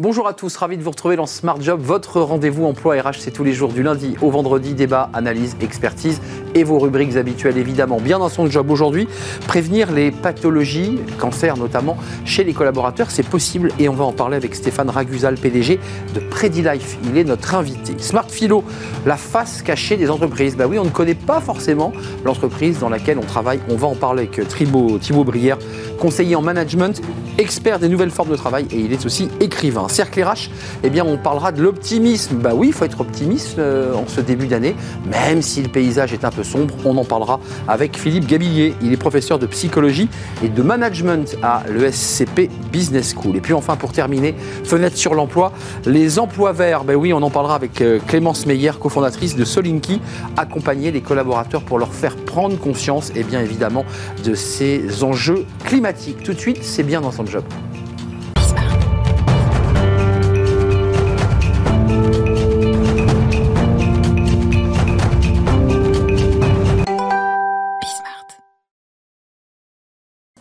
Bonjour à tous, ravi de vous retrouver dans Smart Job. Votre rendez-vous emploi RH, c'est tous les jours du lundi au vendredi. Débat, analyse, expertise et vos rubriques habituelles évidemment. Bien dans son job aujourd'hui, prévenir les pathologies, cancer notamment, chez les collaborateurs, c'est possible et on va en parler avec Stéphane Ragusal, PDG de PrediLife. Il est notre invité. Smart Philo, la face cachée des entreprises. Bah oui, on ne connaît pas forcément l'entreprise dans laquelle on travaille. On va en parler avec Thibaut, Thibaut Brière, conseiller en management, expert des nouvelles formes de travail et il est aussi écrivain. Cercle RH, eh bien on parlera de l'optimisme. Bah oui, il faut être optimiste euh, en ce début d'année, même si le paysage est un peu sombre. On en parlera avec Philippe Gabillier. Il est professeur de psychologie et de management à l'ESCP Business School. Et puis enfin pour terminer, fenêtre sur l'emploi, les emplois verts. Ben oui, on en parlera avec euh, Clémence Meyer, cofondatrice de Solinki, accompagner les collaborateurs pour leur faire prendre conscience, et bien évidemment, de ces enjeux climatiques. Tout de suite, c'est bien dans son job.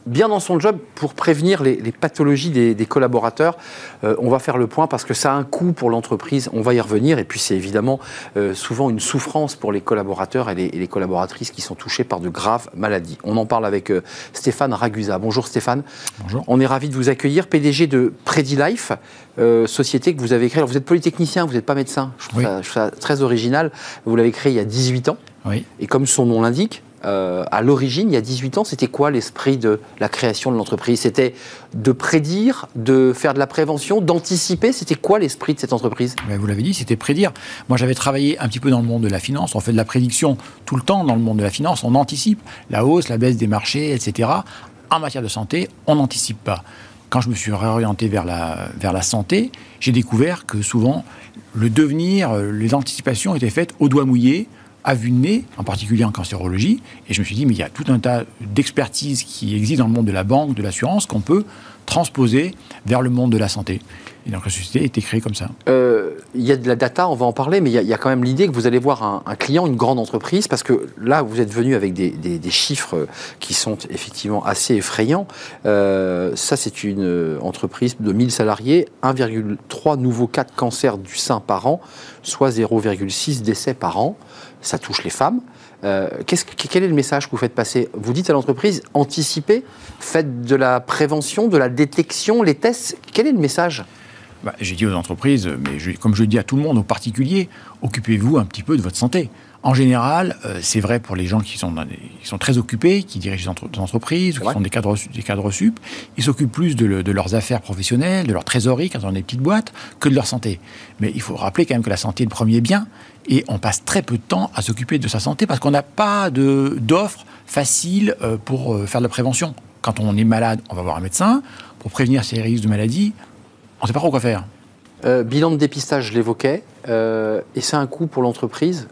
Bien dans son job pour prévenir les, pathologies des, collaborateurs. Euh, on va faire le point parce que ça a un coût pour l'entreprise, on va y revenir. Et puis c'est évidemment euh, souvent une souffrance pour les collaborateurs et les, collaboratrices qui sont touchés par de graves maladies. On en parle avec euh, Stéphane Ragusa. Bonjour Stéphane. Bonjour. On est ravi de vous accueillir, PDG de PrediLife, société que vous avez créée. Alors vous êtes polytechnicien, vous n'êtes pas médecin. Je trouve, ça, je trouve, ça, très original. Vous l'avez créé il y a 18 ans. Oui. Et comme son nom l'indique, euh, à l'origine, il y a 18 ans, c'était quoi l'esprit de la création de l'entreprise? C'était de prédire, de faire de la prévention, d'anticiper? C'était quoi l'esprit de cette entreprise? Vous l'avez dit, c'était prédire. Moi, j'avais travaillé un petit peu dans le monde de la finance. On fait de la prédiction tout le temps dans le monde de la finance. On anticipe la hausse, la baisse des marchés, etc. En matière de santé, on n'anticipe pas. Quand je me suis réorienté vers la, vers la santé, j'ai découvert que souvent, le devenir, les anticipations étaient faites au doigt mouillé, à vue de nez, en particulier en cancérologie. Et je me suis dit, mais il y a tout un tas d'expertises qui existent dans le monde de la banque, de l'assurance, qu'on peut transposer vers le monde de la santé. Et donc la société a été créée comme ça. Euh, il y a de la data, on va en parler, mais il y a, quand même l'idée que vous allez voir un, client, une grande entreprise, parce que là, vous êtes venu avec des, chiffres qui sont effectivement assez effrayants. Euh, ça, c'est une entreprise de 1000 salariés, 1,3 nouveaux cas de cancer du sein par an, soit 0,6 décès par an ça touche les femmes. Euh, quel est le message que vous faites passer? Vous dites à l'entreprise, anticipez, faites de la prévention, de la détection, les tests. Quel est le message? Bah, J'ai dit aux entreprises, mais comme je dis à tout le monde, aux particuliers, occupez-vous un petit peu de votre santé. En général, euh, c'est vrai pour les gens qui sont, sont très occupés, qui dirigent des entreprises, ou qui sont des cadres, des cadres sup, ils s'occupent plus de, de, leurs affaires professionnelles, de leur trésorerie quand on a des petites boîtes, que de leur santé. Mais il faut rappeler quand même que la santé est le premier bien, et on passe très peu de temps à s'occuper de sa santé parce qu'on n'a pas d'offres faciles euh, pour euh, faire de la prévention. Quand on est malade, on va voir un médecin. Pour prévenir ces risques de maladie, on ne sait pas trop quoi faire. bilan de dépistage, je l'évoquais, et c'est un coût pour l'entreprise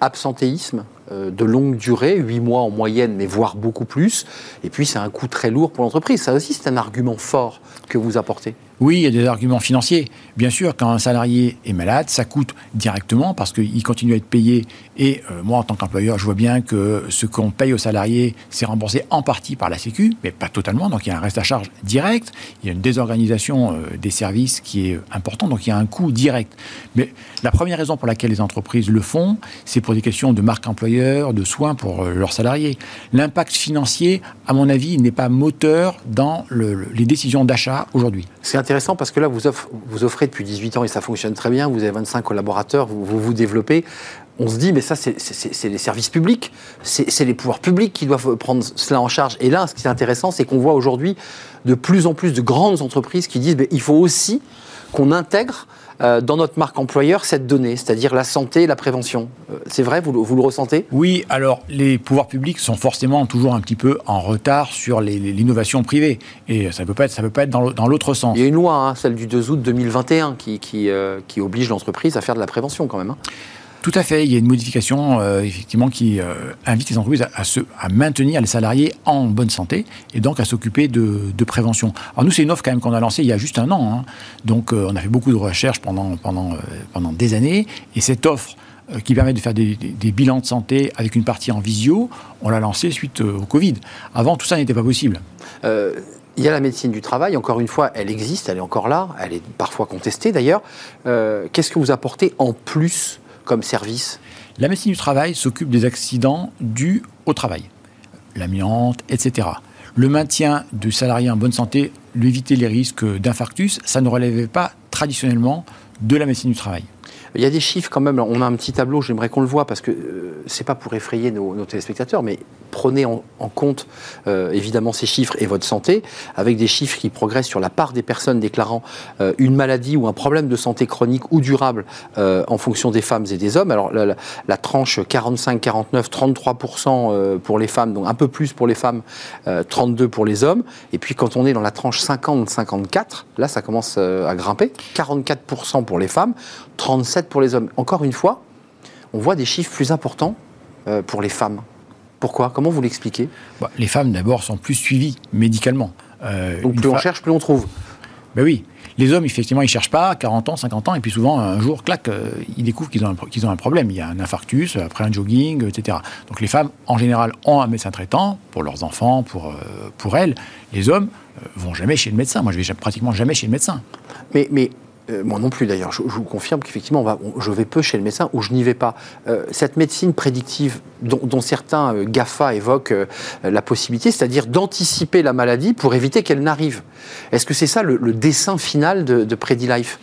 absentéisme euh, de longue durée, 8 mois en moyenne, mais voire beaucoup plus. Et puis c'est un coût très lourd pour l'entreprise. Ça aussi, c'est un argument fort que vous apportez. Oui, il y a des arguments financiers. Bien sûr, quand un salarié est malade, ça coûte directement parce qu'il continue à être payé. Et euh, moi, en tant qu'employeur, je vois bien que ce qu'on paye aux salariés, c'est remboursé en partie par la Sécu, mais pas totalement. Donc il y a un reste à charge direct. Il y a une désorganisation euh, des services qui est importante. Donc il y a un coût direct. Mais la première raison pour laquelle les entreprises le font, c'est pour des questions de marque employeur, de soins pour euh, leurs salariés. L'impact financier, à mon avis, n'est pas moteur dans les décisions d'achat aujourd'hui. Intéressant parce que là, vous, vous, offrez depuis 18 ans et ça fonctionne très bien. Vous avez 25 collaborateurs, vous vous, développez. On se dit, mais ça, c'est les services publics, c'est les pouvoirs publics qui doivent prendre cela en charge. Et là, ce qui est intéressant, c'est qu'on voit aujourd'hui de plus en plus de grandes entreprises qui disent, mais il faut aussi qu'on intègre euh, dans notre marque employeur cette donnée, c'est-à-dire la santé et la prévention. Euh, c'est vrai, vous, vous, le ressentez? Oui, alors les pouvoirs publics sont forcément toujours un petit peu en retard sur l'innovation privée. Et ça ne peut pas être, ça peut pas être dans l'autre sens. Il y a une loi, hein, celle du 2 août 2021, qui, qui, euh, qui oblige l'entreprise à faire de la prévention quand même. Hein. Tout à fait. Il y a une modification euh, effectivement qui euh, invite les entreprises à, se, à, maintenir les salariés en bonne santé et donc à s'occuper de, prévention. Alors nous, c'est une offre quand même qu'on a lancée il y a juste un an. Hein. Donc euh, on a fait beaucoup de recherches pendant, pendant, pendant des années et cette offre qui permet de faire des, bilans de santé avec une partie en visio, on l'a lancée suite au Covid. Avant, tout ça n'était pas possible Il y a la médecine du travail, encore une fois, elle existe, elle est encore là, elle est parfois contestée d'ailleurs. Qu'est-ce que vous apportez en plus service La médecine du travail s'occupe des accidents dus au travail, l'amiante, etc. Le maintien du salarié en bonne santé, lui éviter les risques d'infarctus, ça ne relèvait pas traditionnellement de la médecine du travail. Il y a des chiffres quand même. On a un petit tableau, j'aimerais qu'on le voit parce que euh, c'est pas pour effrayer nos, téléspectateurs, mais prenez en, compte euh, évidemment ces chiffres et votre santé, avec des chiffres qui progressent sur la part des personnes déclarant euh, une maladie ou un problème de santé chronique ou durable en fonction des femmes et des hommes. Alors la, tranche 45-49, 33% pour les femmes, donc un peu plus pour les femmes, 32 pour les hommes. Et puis quand on est dans la tranche 50-54, là ça commence à grimper. 44% pour les femmes, 37 pour les hommes. Encore une fois, on voit des chiffres plus importants euh, pour les femmes. Pourquoi? Comment vous l'expliquez? Bah, Les femmes, d'abord, sont plus suivies médicalement. Euh, Donc plus on cherche, plus on trouve. Ben oui. Les hommes, effectivement, ils ne cherchent pas 40 ans, 50 ans, et puis souvent, un jour, clac, euh, ils découvrent qu'ils ont, un problème. Il y a un infarctus, après un jogging, etc. Donc les femmes, en général, ont un médecin traitant pour leurs enfants, pour, pour elles. Les hommes vont jamais chez le médecin. Moi, je vais pratiquement jamais chez le médecin. Mais, mais euh, moi non plus d'ailleurs, je, vous confirme qu'effectivement, je vais peu chez le médecin ou je n'y vais pas. Euh, cette médecine prédictive dont, certains euh, GAFA évoquent la possibilité, c'est-à-dire d'anticiper la maladie pour éviter qu'elle n'arrive. Est-ce que c'est ça le, dessin final de, de PrediLife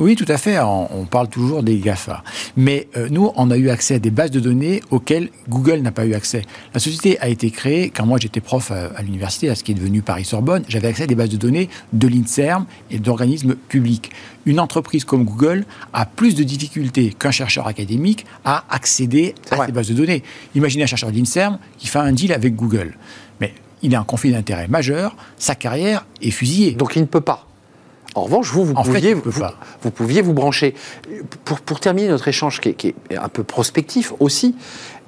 oui, tout à fait. On, parle toujours des GAFA. Mais euh, nous, on a eu accès à des bases de données auxquelles Google n'a pas eu accès. La société a été créée quand moi j'étais prof à, l'université, à ce qui est devenu Paris-Sorbonne. J'avais accès à des bases de données de l'INSERM et d'organismes publics. Une entreprise comme Google a plus de difficultés qu'un chercheur académique à accéder à ces bases de données. Imaginez un chercheur d'INSERM qui fait un deal avec Google. Mais il a un conflit d'intérêt majeur, sa carrière est fusillée. Donc il ne peut pas. En revanche, vous, vous, pouviez, vous, pouviez vous brancher. Pour, pour terminer notre échange qui est, un peu prospectif aussi,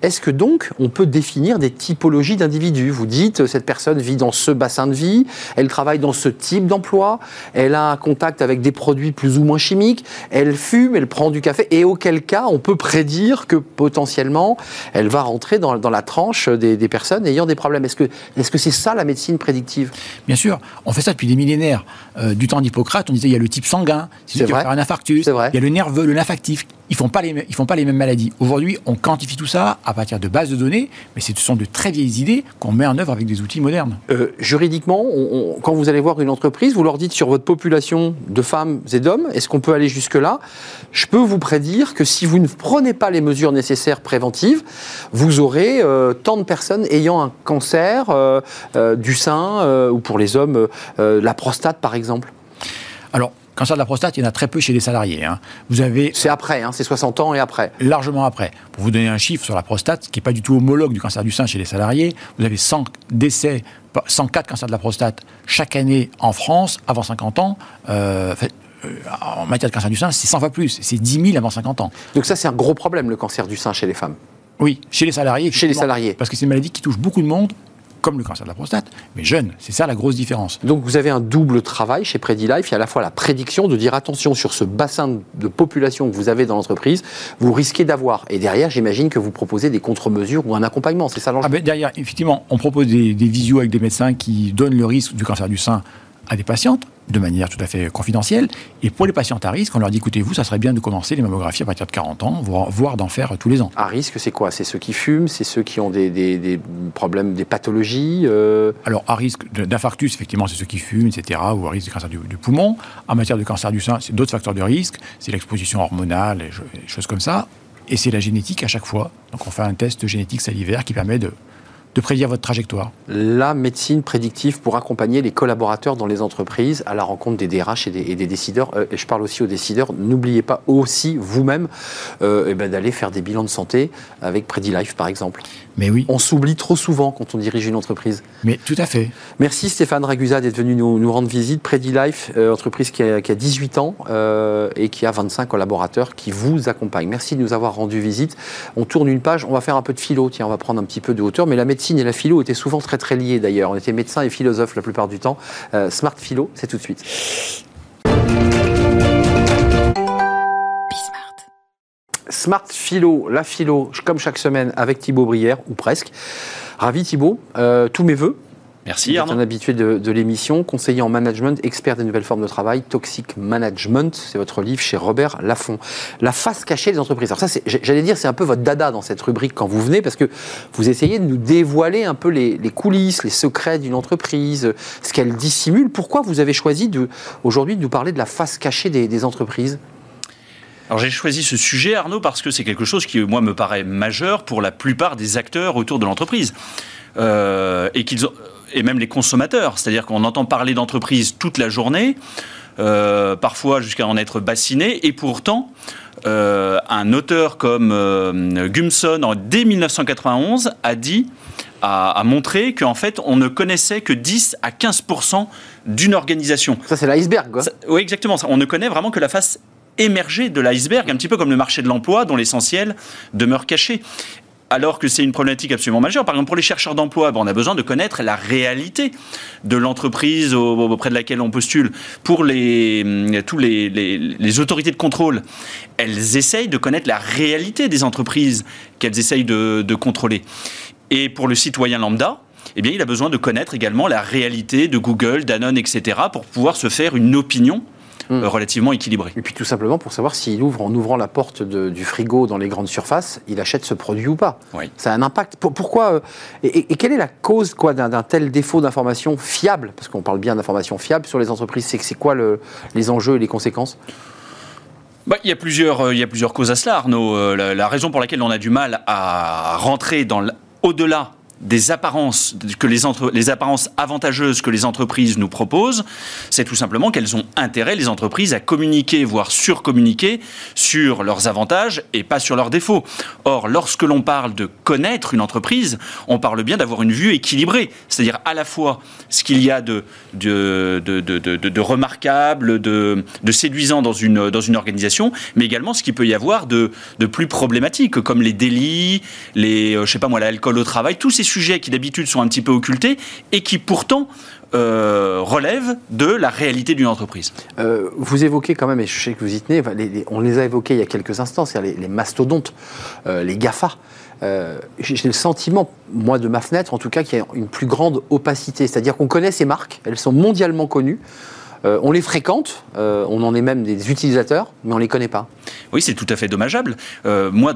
est-ce que donc on peut définir des typologies d'individus? Vous dites, cette personne vit dans ce bassin de vie, elle travaille dans ce type d'emploi, elle a un contact avec des produits plus ou moins chimiques, elle fume, elle prend du café, et auquel cas on peut prédire que potentiellement elle va rentrer dans, la tranche des, personnes ayant des problèmes. Est-ce que c'est -ce c'est ça la médecine prédictive? Bien sûr, on fait ça depuis des millénaires. Euh, du temps d'Hippocrate, on disait il y a le type sanguin, c'est vrai. un infarctus, il y a le nerveux, le lymphatif, ils font pas les, ils font pas les mêmes maladies. Aujourd'hui, on quantifie tout ça à partir de bases de données, mais ce sont de très vieilles idées qu'on met en œuvre avec des outils modernes. Euh, juridiquement, quand vous allez voir une entreprise, vous leur dites sur votre population de femmes et d'hommes, est-ce qu'on peut aller jusque-là? Je peux vous prédire que si vous ne prenez pas les mesures nécessaires préventives, vous aurez euh, tant de personnes ayant un cancer euh, du sein ou pour les hommes la prostate par exemple. Alors, Cancer de la prostate, il y en a très peu chez les salariés. Hein. Vous avez. C'est après, hein, c'est 60 ans et après. Largement après. Pour vous donner un chiffre sur la prostate, qui n'est pas du tout homologue du cancer du sein chez les salariés, vous avez 100 décès, 104 cancers de la prostate chaque année en France avant 50 ans. Euh, euh, en matière de cancer du sein, c'est 100 fois plus. C'est 10 000 avant 50 ans. Donc ça, c'est un gros problème, le cancer du sein chez les femmes. Oui, chez les salariés. Chez les salariés. Parce que c'est une maladie qui touche beaucoup de monde comme le cancer de la prostate, mais jeune. C'est ça la grosse différence. Donc vous avez un double travail chez PrediLife. Il y a à la fois la prédiction de dire attention sur ce bassin de population que vous avez dans l'entreprise, vous risquez d'avoir. Et derrière, j'imagine que vous proposez des contre-mesures ou un accompagnement. C'est ça l'enjeu. Ah derrière, effectivement, on propose des, des visios avec des médecins qui donnent le risque du cancer du sein à des patientes de manière tout à fait confidentielle. Et pour les patientes à risque, on leur dit écoutez, vous, ça serait bien de commencer les mammographies à partir de 40 ans, voire, d'en faire tous les ans. À risque, c'est quoi? C'est ceux qui fument? C'est ceux qui ont des, problèmes, des pathologies euh? Alors, à risque d'infarctus, effectivement, c'est ceux qui fument, etc., ou à risque de cancer du, poumon. En matière de cancer du sein, c'est d'autres facteurs de risque. C'est l'exposition hormonale et, et choses comme ça. Et c'est la génétique à chaque fois. Donc, on fait un test génétique salivaire qui permet de de prédire votre trajectoire La médecine prédictive pour accompagner les collaborateurs dans les entreprises à la rencontre des DRH et des, décideurs. Euh, et je parle aussi aux décideurs. N'oubliez pas aussi vous-même euh, eh ben, d'aller faire des bilans de santé avec PrediLife par exemple. Mais oui. On s'oublie trop souvent quand on dirige une entreprise. Mais tout à fait. Merci Stéphane Ragusa d'être venu nous, rendre visite. PrediLife, euh, entreprise qui a, 18 ans et qui a 25 collaborateurs qui vous accompagnent. Merci de nous avoir rendu visite. On tourne une page, on va faire un peu de philo. Tiens, on va prendre un petit peu de hauteur. Mais la médecine médecine et la philo étaient souvent très très liés d'ailleurs. On était médecins et philosophes la plupart du temps. Euh, Smart Philo, c'est tout de suite. Smart Philo, la philo, comme chaque semaine avec Thibaut Brière, ou presque. Ravi Thibaut, euh, tous mes voeux Merci Arnaud. un habitué de, l'émission, conseiller en management, expert des nouvelles formes de travail, Toxic Management, c'est votre livre chez Robert Laffont. La face cachée des entreprises. Alors ça, j'allais dire, c'est un peu votre dada dans cette rubrique quand vous venez, parce que vous essayez de nous dévoiler un peu les, coulisses, les secrets d'une entreprise, ce qu'elle dissimule. Pourquoi vous avez choisi aujourd'hui de nous parler de la face cachée des, entreprises? Alors j'ai choisi ce sujet, Arnaud, parce que c'est quelque chose qui, moi, me paraît majeur pour la plupart des acteurs autour de l'entreprise. Euh, et qu'ils ont et même les consommateurs. C'est-à-dire qu'on entend parler d'entreprise toute la journée, euh, parfois jusqu'à en être bassiné, et pourtant, euh, un auteur comme euh, Gumson, en, dès 1991, a dit, a, montré qu'en fait, on ne connaissait que 10 à 15 d'une organisation. Ça, c'est l'iceberg, quoi. oui, exactement. On ne connaît vraiment que la face émergée de l'iceberg, un petit peu comme le marché de l'emploi, dont l'essentiel demeure caché alors que c'est une problématique absolument majeure. Par exemple, pour les chercheurs d'emploi, on a besoin de connaître la réalité de l'entreprise auprès de laquelle on postule. Pour les, hum, tous les, autorités de contrôle, elles essayent de connaître la réalité des entreprises qu'elles essayent de, de contrôler. Et pour le citoyen lambda, eh bien, il a besoin de connaître également la réalité de Google, Danone, etc., pour pouvoir se faire une opinion Mm. relativement équilibré. Et puis tout simplement pour savoir s'il ouvre en ouvrant la porte du frigo dans les grandes surfaces, il achète ce produit ou pas. Oui. Ça a un impact. Pourquoi euh, et, quelle est la cause quoi d'un tel défaut d'information fiable? Parce qu'on parle bien d'information fiable sur les entreprises. C'est quoi le, les enjeux et les conséquences? Bah, il, y a plusieurs, euh, il y a plusieurs causes à cela, Arnaud. Euh, la, la raison pour laquelle on a du mal à rentrer dans au-delà des apparences que les, les apparences avantageuses que les entreprises nous proposent, c'est tout simplement qu'elles ont intérêt les entreprises à communiquer voire surcommuniquer sur leurs avantages et pas sur leurs défauts. Or, lorsque l'on parle de connaître une entreprise, on parle bien d'avoir une vue équilibrée, c'est-à-dire à la fois ce qu'il y a de remarquable, de, séduisant dans une organisation, mais également ce qu'il peut y avoir de de plus problématique comme les délits, les euh, je sais pas moi l'alcool au travail, tous ces sujets qui d'habitude sont un petit peu occultés et qui pourtant euh, relèvent de la réalité d'une entreprise. Euh, vous évoquez quand même, et je sais que vous y tenez, on les a évoqués il y a quelques instants, c'est-à-dire les, mastodontes, euh, les GAFA. J'ai le sentiment, moi de ma fenêtre en tout cas, qu'il y a une plus grande opacité, c'est-à-dire qu'on connaît ces marques, elles sont mondialement connues. Euh, on les fréquente, euh, on en est même des utilisateurs, mais on ne les connaît pas. Oui, c'est tout à fait dommageable. Euh, moi,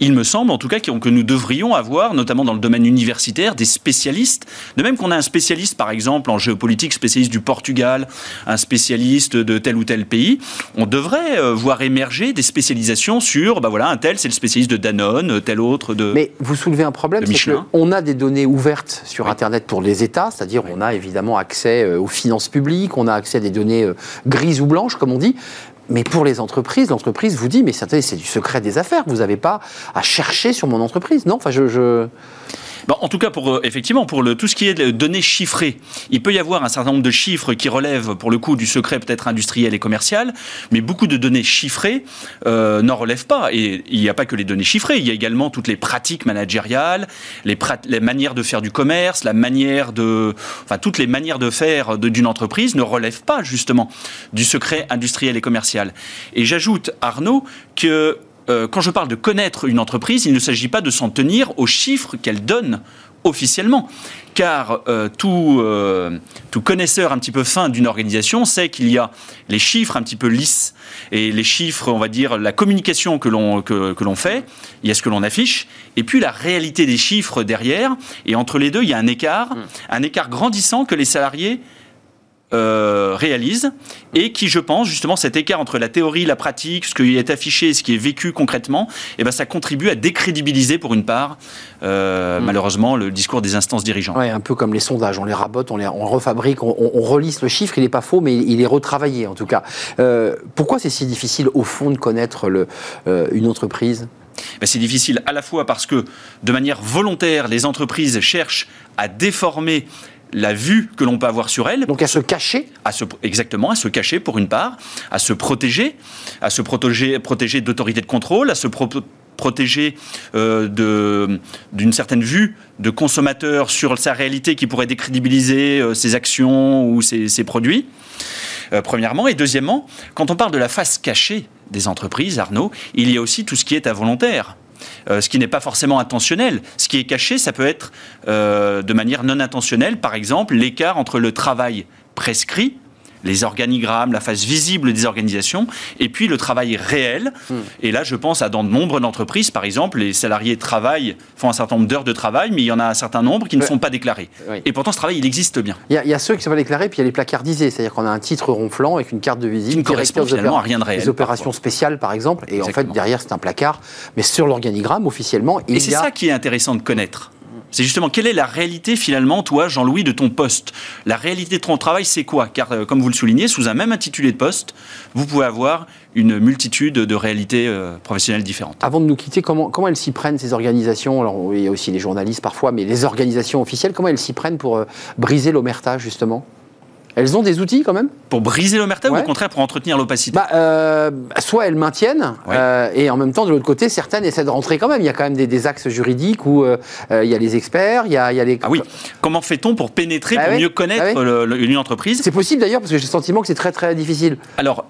il me semble en tout cas que nous devrions avoir, notamment dans le domaine universitaire, des spécialistes. De même qu'on a un spécialiste, par exemple, en géopolitique, spécialiste du Portugal, un spécialiste de tel ou tel pays, on devrait voir émerger des spécialisations sur, bah voilà, un tel, c'est le spécialiste de Danone, tel autre de. Mais vous soulevez un problème, c'est qu'on a des données ouvertes sur Internet pour les États, c'est-à-dire on a évidemment accès aux finances publiques, on a accès à des données euh, grises ou blanches, comme on dit. Mais pour les entreprises, l'entreprise vous dit, mais c'est du secret des affaires, vous n'avez pas à chercher sur mon entreprise. Non, enfin, je en tout cas, pour euh, effectivement, pour le, tout ce qui est de données chiffrées, il peut y avoir un certain nombre de chiffres qui relèvent, pour le coup, du secret peut-être industriel et commercial, mais beaucoup de données chiffrées euh, n'en relèvent pas. Et il n'y a pas que les données chiffrées, il y a également toutes les pratiques managériales, les, les manières de faire du commerce, la manière de, enfin, toutes les manières de faire d'une entreprise ne relèvent pas justement du secret industriel et commercial. Et j'ajoute, Arnaud, que euh, quand je parle de connaître une entreprise, il ne s'agit pas de s'en tenir aux chiffres qu'elle donne officiellement. Car euh, tout, euh, tout, connaisseur un petit peu fin d'une organisation sait qu'il y a les chiffres un petit peu lisses et les chiffres, on va dire, la communication que l'on que, que fait, il y a ce que l'on affiche, et puis la réalité des chiffres derrière. Et entre les deux, il y a un écart, mmh. un écart grandissant que les salariés euh, réalise et qui, je pense, justement, cet écart entre la théorie, la pratique, ce qui est affiché et ce qui est vécu concrètement, eh ben, ça contribue à décrédibiliser, pour une part, euh, hmm. malheureusement, le discours des instances dirigeantes. Oui, un peu comme les sondages, on les rabote, on les on refabrique, on, on, relisse le chiffre, il n'est pas faux, mais il est retravaillé en tout cas. Euh, pourquoi c'est si difficile, au fond, de connaître le, une entreprise? Ben, c'est difficile à la fois parce que, de manière volontaire, les entreprises cherchent à déformer la vue que l'on peut avoir sur elle. Donc à se cacher à se, Exactement, à se cacher pour une part, à se protéger, à se protéger, protéger d'autorités de contrôle, à se protéger euh, d'une certaine vue de consommateur sur sa réalité qui pourrait décrédibiliser euh, ses actions ou ses, produits, euh, premièrement. Et deuxièmement, quand on parle de la face cachée des entreprises, Arnaud, il y a aussi tout ce qui est involontaire. Euh, ce qui n'est pas forcément intentionnel. Ce qui est caché, ça peut être euh, de manière non intentionnelle, par exemple, l'écart entre le travail prescrit les organigrammes, la face visible des organisations, et puis le travail réel. Hmm. Et là, je pense à dans de nombre d'entreprises, par exemple, les salariés travaillent, font un certain nombre d'heures de travail, mais il y en a un certain nombre qui ne sont pas déclarés. Et pourtant, ce travail, il existe bien. Il y, a, ceux qui sont pas déclarés, puis il y a les placardisés, c'est-à-dire qu'on a un titre ronflant avec une carte de visite qui ne correspond finalement à rien de réel. Des opérations spéciales, par exemple, et en fait, derrière, c'est un placard. Mais sur l'organigramme, officiellement, il et c'est ça qui est intéressant de connaître. C'est justement quelle est la réalité finalement, toi, Jean-Louis, de ton poste? La réalité de ton travail, c'est quoi? Car, euh, comme vous le soulignez, sous un même intitulé de poste, vous pouvez avoir une multitude de réalités euh, professionnelles différentes. Avant de nous quitter, comment, comment elles s'y prennent, ces organisations? Alors, il y a aussi les journalistes parfois, mais les organisations officielles, comment elles s'y prennent pour euh, briser l'omerta, justement? Elles ont des outils quand même Pour briser l'omerta ou au contraire pour entretenir l'opacité bah, euh, Soit elles maintiennent, euh, et en même temps, de l'autre côté, certaines essaient de rentrer quand même. Il y a quand même des, axes juridiques où euh, il y a les experts, il y a, il y a les... Ah oui, comment fait-on pour pénétrer, bah pour mieux connaître bah une entreprise? C'est possible d'ailleurs, parce que j'ai le sentiment que c'est très très difficile. Alors,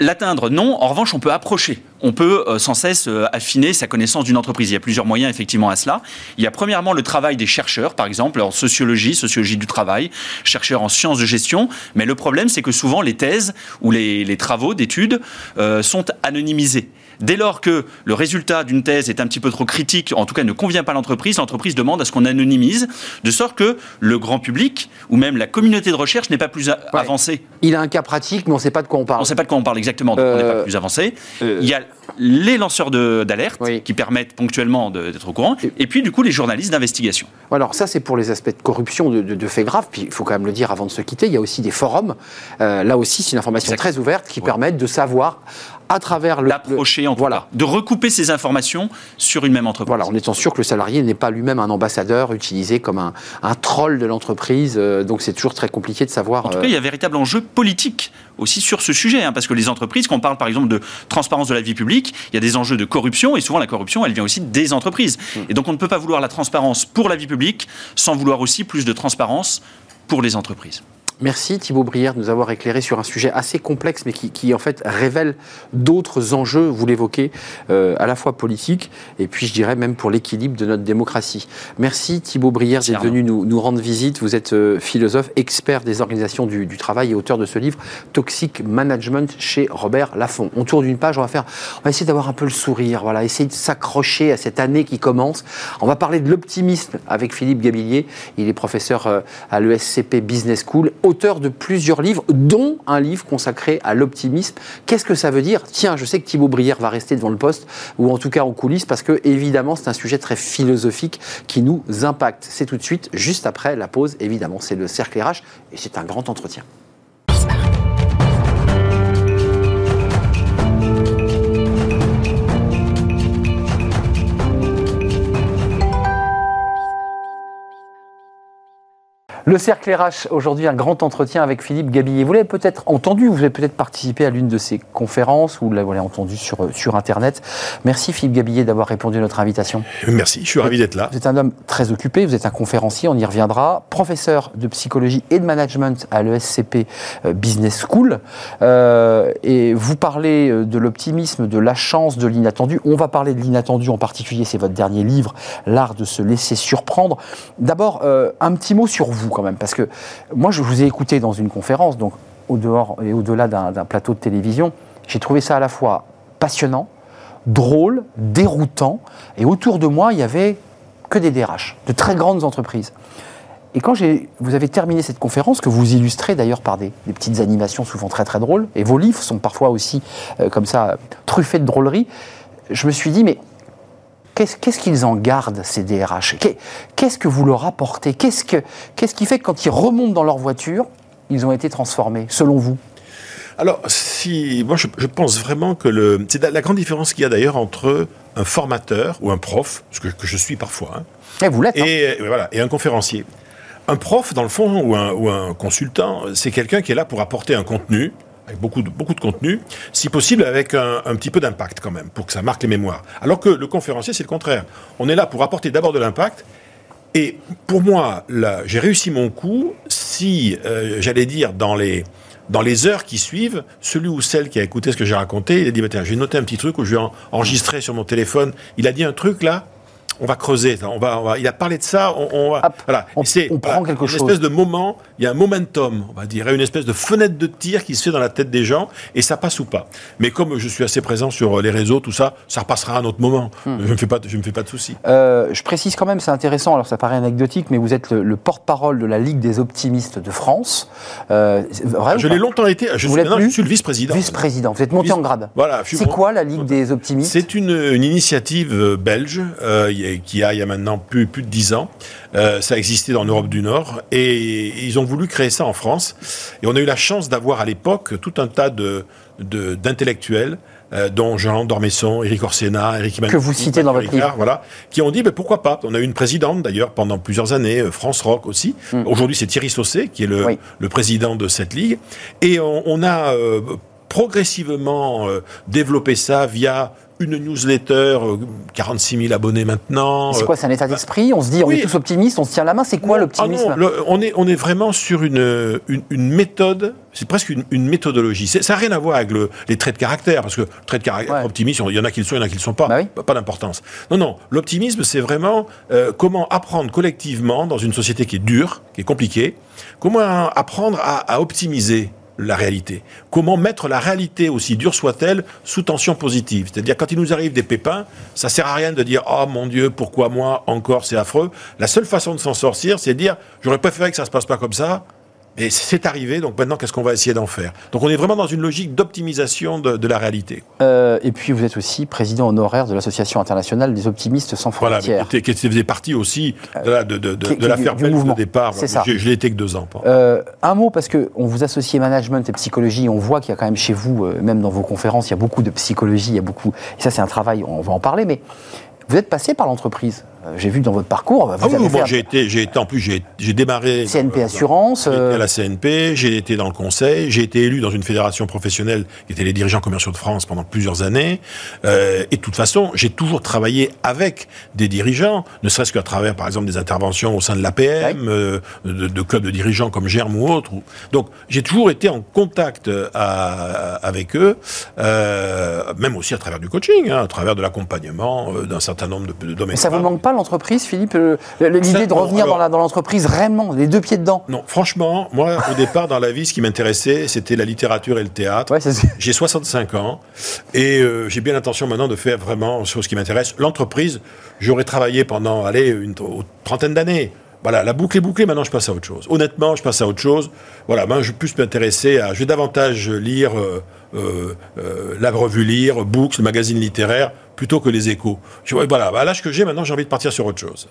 L'atteindre, non. En revanche, on peut approcher. On peut euh, sans cesse euh, affiner sa connaissance d'une entreprise. Il y a plusieurs moyens effectivement à cela. Il y a premièrement le travail des chercheurs, par exemple en sociologie, sociologie du travail, chercheurs en sciences de gestion. Mais le problème, c'est que souvent les thèses ou les, travaux d'études euh, sont anonymisés. Dès lors que le résultat d'une thèse est un petit peu trop critique, en tout cas ne convient pas à l'entreprise, l'entreprise demande à ce qu'on anonymise, de sorte que le grand public ou même la communauté de recherche n'est pas plus avancée. Il a un cas pratique, mais on ne sait pas de quoi on parle. On ne sait pas de quoi on parle exactement, donc on n'est pas euh, plus avancé. Euh, Il y a les lanceurs d'alerte qui permettent ponctuellement d'être au courant, et puis du coup les journalistes d'investigation. Alors ça c'est pour les aspects de corruption, de, faits graves, puis il faut quand même le dire avant de se quitter, il y a aussi des forums, euh, là aussi c'est une information très ouverte qui permettent de savoir à travers le. L'approcher en voilà. de recouper ces informations sur une même entreprise. Voilà, en étant sûr que le salarié n'est pas lui-même un ambassadeur utilisé comme un, un troll de l'entreprise. Euh, donc c'est toujours très compliqué de savoir. En tout cas, il y a un véritable enjeu politique aussi sur ce sujet, hein, parce que les entreprises, quand on parle par exemple de transparence de la vie publique, il y a des enjeux de corruption, et souvent la corruption, elle vient aussi des entreprises. Mm. Et donc on ne peut pas vouloir la transparence pour la vie publique sans vouloir aussi plus de transparence pour les entreprises. Merci Thibaut Brière de nous avoir éclairé sur un sujet assez complexe, mais qui, en fait révèle d'autres enjeux, vous l'évoquez, euh, à la fois politiques et puis je dirais même pour l'équilibre de notre démocratie. Merci Thibaut Brière d'être venu nous, rendre visite. Vous êtes euh, philosophe, expert des organisations du, travail et auteur de ce livre Toxic Management chez Robert Laffont. On tourne d'une page, on va faire, on va essayer d'avoir un peu le sourire, voilà, essayer de s'accrocher à cette année qui commence. On va parler de l'optimisme avec Philippe Gabillier. Il est professeur euh, à l'ESCP Business School auteur de plusieurs livres, dont un livre consacré à l'optimisme. Qu'est-ce que ça veut dire? Tiens, je sais que Thibaut Brière va rester devant le poste, ou en tout cas en coulisses, parce que évidemment, c'est un sujet très philosophique qui nous impacte. C'est tout de suite, juste après la pause, évidemment. C'est le cercle RH, et c'est un grand entretien. Le cercle RH, aujourd'hui, un grand entretien avec Philippe Gabillet. Vous l'avez peut-être entendu, vous avez peut-être participé à l'une de ses conférences, ou vous l'avez entendu sur, sur Internet. Merci Philippe Gabillet d'avoir répondu à notre invitation. Merci, je suis ravi d'être là. Vous êtes un homme très occupé, vous êtes un conférencier, on y reviendra, professeur de psychologie et de management à l'ESCP euh, Business School. Euh, et vous parlez euh, de l'optimisme, de la chance, de l'inattendu. On va parler de l'inattendu en particulier, c'est votre dernier livre, L'art de se laisser surprendre. D'abord, un petit mot sur vous même. Parce que moi, je vous ai écouté dans une conférence, donc au dehors et au-delà d'un plateau de télévision. J'ai trouvé ça à la fois passionnant, drôle, déroutant. Et autour de moi, il y avait que des DRH, de très grandes entreprises. Et quand vous avez terminé cette conférence, que vous illustrez d'ailleurs par des, petites animations souvent très très drôles, et vos livres sont parfois aussi euh, comme ça truffés de drôleries, je me suis dit, mais Qu'est-ce qu'ils en gardent, ces DRH Qu'est-ce que vous leur apportez? Qu'est-ce qui fait que quand ils remontent dans leur voiture, ils ont été transformés, selon vous? Alors, si, moi, je, pense vraiment que le, c'est la grande différence qu'il y a d'ailleurs entre un formateur ou un prof, ce que, je suis parfois, hein, et, eh, vous l'êtes, hein. et, voilà, et un conférencier. Un prof, dans le fond, ou un, ou un consultant, c'est quelqu'un qui est là pour apporter un contenu, avec beaucoup de, beaucoup de contenu, si possible avec un, petit peu d'impact quand même, pour que ça marque les mémoires. Alors que le conférencier, c'est le contraire. On est là pour apporter d'abord de l'impact. Et pour moi, j'ai réussi mon coup si, euh, j'allais dire, dans les, dans les heures qui suivent, celui ou celle qui a écouté ce que j'ai raconté, il a dit, bah, tiens, j'ai noté un petit truc où je vais enregistrer sur mon téléphone. Il a dit un truc là, on va creuser. On va, on va, il a parlé de ça. On, on va, voilà. On, on prend quelque une chose. espèce de moment. Il y a un momentum, on va dire, une espèce de fenêtre de tir qui se fait dans la tête des gens, et ça passe ou pas. Mais comme je suis assez présent sur les réseaux, tout ça, ça repassera à un autre moment. Hmm. Je ne me fais pas, je me fais pas de soucis. Euh, je précise quand même, c'est intéressant. Alors ça paraît anecdotique, mais vous êtes le, le porte-parole de la Ligue des optimistes de France. Euh, vrai, je l'ai longtemps été. Je, vous suis, maintenant, je suis le vice-président. Vice-président. Vous êtes monté en grade. Voilà. C'est quoi la Ligue des optimistes? C'est une, une, initiative euh, belge euh, qui a il y a maintenant plus, plus de 10 ans. Euh, ça existait dans l'Europe du Nord et ils ont voulu créer ça en France. Et on a eu la chance d'avoir à l'époque tout un tas de, d'intellectuels. Euh, dont Jean Dormesson, Éric Orsena, Éric Que vous citez dans votre livre. Voilà, qui ont dit, mais pourquoi pas? On a eu une présidente d'ailleurs pendant plusieurs années, euh, France Rock aussi. Mm. Aujourd'hui, c'est Thierry Saucé qui est le, oui. le, président de cette ligue. Et on, on a euh, progressivement euh, développé ça via une newsletter, 46 000 abonnés maintenant. C'est quoi, c'est un état d'esprit? On se dit, on oui. est tous optimistes, on se tient la main. C'est quoi l'optimisme? Ah on, est, on est vraiment sur une, une, une méthode, c'est presque une, une méthodologie. Ça n'a rien à voir avec le, les traits de caractère, parce que traits de caractère, ouais. il y en a qui le sont, il y en a qui ne le sont pas. Bah oui. Pas d'importance. Non, non, l'optimisme, c'est vraiment euh, comment apprendre collectivement, dans une société qui est dure, qui est compliquée, comment apprendre à, à optimiser la réalité. Comment mettre la réalité, aussi dure soit-elle, sous tension positive? C'est-à-dire, quand il nous arrive des pépins, ça sert à rien de dire « Oh mon Dieu, pourquoi moi encore, c'est affreux ». La seule façon de s'en sortir, c'est de dire « J'aurais préféré que ça se passe pas comme ça ». Et c'est arrivé, donc maintenant, qu'est-ce qu'on va essayer d'en faire? Donc on est vraiment dans une logique d'optimisation de, de, la réalité. Euh, et puis vous êtes aussi président honoraire de l'Association internationale des optimistes sans frontières. Voilà, qui faisait partie aussi de, la, de, de, de, de l'affaire belge de départ. C'est ça. Je, je l'ai été que deux ans. Euh, un mot, parce qu'on vous associe management et psychologie, on voit qu'il y a quand même chez vous, euh, même dans vos conférences, il y a beaucoup de psychologie, il y a beaucoup... Et ça c'est un travail, on va en parler, mais vous êtes passé par l'entreprise. J'ai vu dans votre parcours. Vous ah oui, avez bon, j'ai été, j'ai été, en plus, j'ai, démarré. CNP Assurance. Été à la CNP, j'ai été dans le conseil, j'ai été élu dans une fédération professionnelle qui était les dirigeants commerciaux de France pendant plusieurs années. Euh, et de toute façon, j'ai toujours travaillé avec des dirigeants, ne serait-ce qu'à travers, par exemple, des interventions au sein de l'APM, oui. euh, de, de, clubs de dirigeants comme Germe ou autres. Donc, j'ai toujours été en contact à, avec eux, euh, même aussi à travers du coaching, hein, à travers de l'accompagnement euh, d'un certain nombre de, de domaines. Mais ça vous manque pas l'entreprise, Philippe L'idée de revenir alors, dans l'entreprise, vraiment, les deux pieds dedans Non, franchement, moi, au départ, dans la vie, ce qui m'intéressait, c'était la littérature et le théâtre. Ouais, j'ai 65 ans et euh, j'ai bien l'intention maintenant de faire vraiment sur ce qui m'intéresse. L'entreprise, j'aurais travaillé pendant, allez, une, une trentaine d'années. Voilà, la boucle est bouclée, maintenant je passe à autre chose. Honnêtement, je passe à autre chose. Voilà, moi je vais plus m'intéresser à. Je vais davantage lire euh, euh, euh, la revue Lire, Books, le magazine littéraire, plutôt que les échos. Je, voilà, à l'âge que j'ai, maintenant j'ai envie de partir sur autre chose.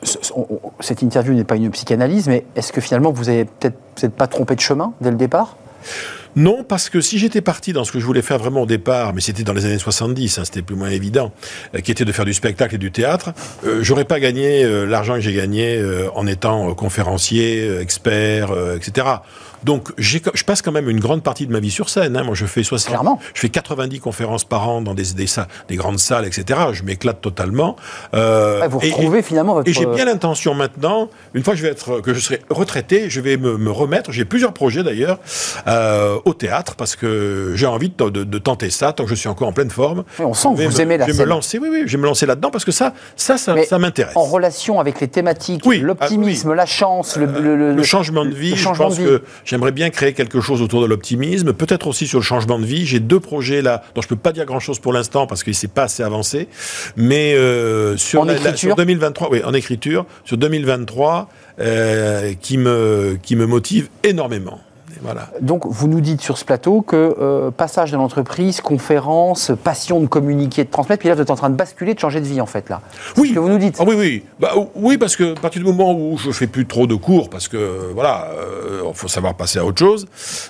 Cette interview n'est pas une psychanalyse, mais est-ce que finalement vous avez peut-être peut pas trompé de chemin dès le départ? Non, parce que si j'étais parti dans ce que je voulais faire vraiment au départ, mais c'était dans les années 70, hein, c'était plus ou moins évident, euh, qui était de faire du spectacle et du théâtre, euh, j'aurais pas gagné euh, l'argent que j'ai gagné euh, en étant conférencier, expert, etc. Donc, je passe quand même une grande partie de ma vie sur scène. Hein. Moi, je fais 60, Clairement. je fais 90 conférences par an dans des, des, des grandes salles, etc. Je m'éclate totalement. Euh, ouais, vous retrouvez et, finalement votre... Et j'ai bien l'intention maintenant, une fois que je vais être, que je serai retraité, je vais me, me remettre. J'ai plusieurs projets d'ailleurs euh, au théâtre parce que j'ai envie de, de, de, tenter ça tant que je suis encore en pleine forme. Oui, on sent que vous me, aimez la je vais scène. me lancer, oui, oui, je vais me lancer là-dedans parce que ça, ça, ça, ça m'intéresse. En relation avec les thématiques, oui, l'optimisme, ah, oui. la chance, le, le, le, le changement de vie. je pense de vie. que j'aimerais bien créer quelque chose autour de l'optimisme, peut-être aussi sur le changement de vie. J'ai deux projets là dont je peux pas dire grand-chose pour l'instant parce qu'il s'est pas assez avancé, mais euh, sur, la, la, sur 2023, oui, en écriture, sur 2023, euh, qui me qui me motive énormément. Voilà. Donc, vous nous dites sur ce plateau que euh, passage de l'entreprise, conférence, passion de communiquer, de transmettre, puis là, vous êtes en train de basculer, de changer de vie, en fait, là. Oui. Ce que vous nous dites. Ah, oui, oui. Bah, oui, parce que à partir du moment où je fais plus trop de cours, parce que, voilà, il euh, faut savoir passer à autre chose,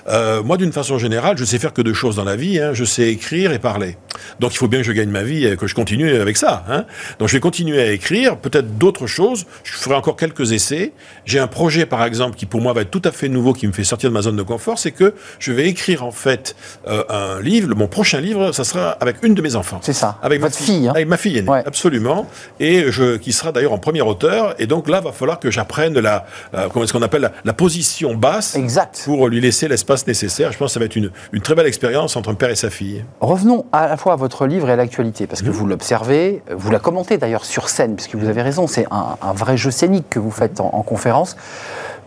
euh, moi, d'une façon générale, je sais faire que deux choses dans la vie. Hein. Je sais écrire et parler. Donc, il faut bien que je gagne ma vie et que je continue avec ça. Hein. Donc, je vais continuer à écrire, peut-être d'autres choses. Je ferai encore quelques essais. J'ai un projet, par exemple, qui pour moi va être tout à fait nouveau, qui me fait sortir de ma zone de confort, c'est que je vais écrire en fait euh, un livre. Mon prochain livre, ça sera avec une de mes enfants. C'est ça. Avec Votre ma fille. hein. Avec ma fille aînée, Ouais. absolument. Et je, qui sera d'ailleurs en premier auteur. Et donc là, va falloir que j'apprenne la, euh, comment est-ce qu'on appelle la, la position basse Exact. pour lui laisser l'espace nécessaire. Je pense que ça va être une, une très belle expérience entre un père et sa fille. Revenons à la fois votre livre et à l'actualité, parce que Mhm. vous l'observez, vous la commentez d'ailleurs sur scène, puisque vous avez raison, c'est un, un vrai jeu scénique que vous faites en, en conférence.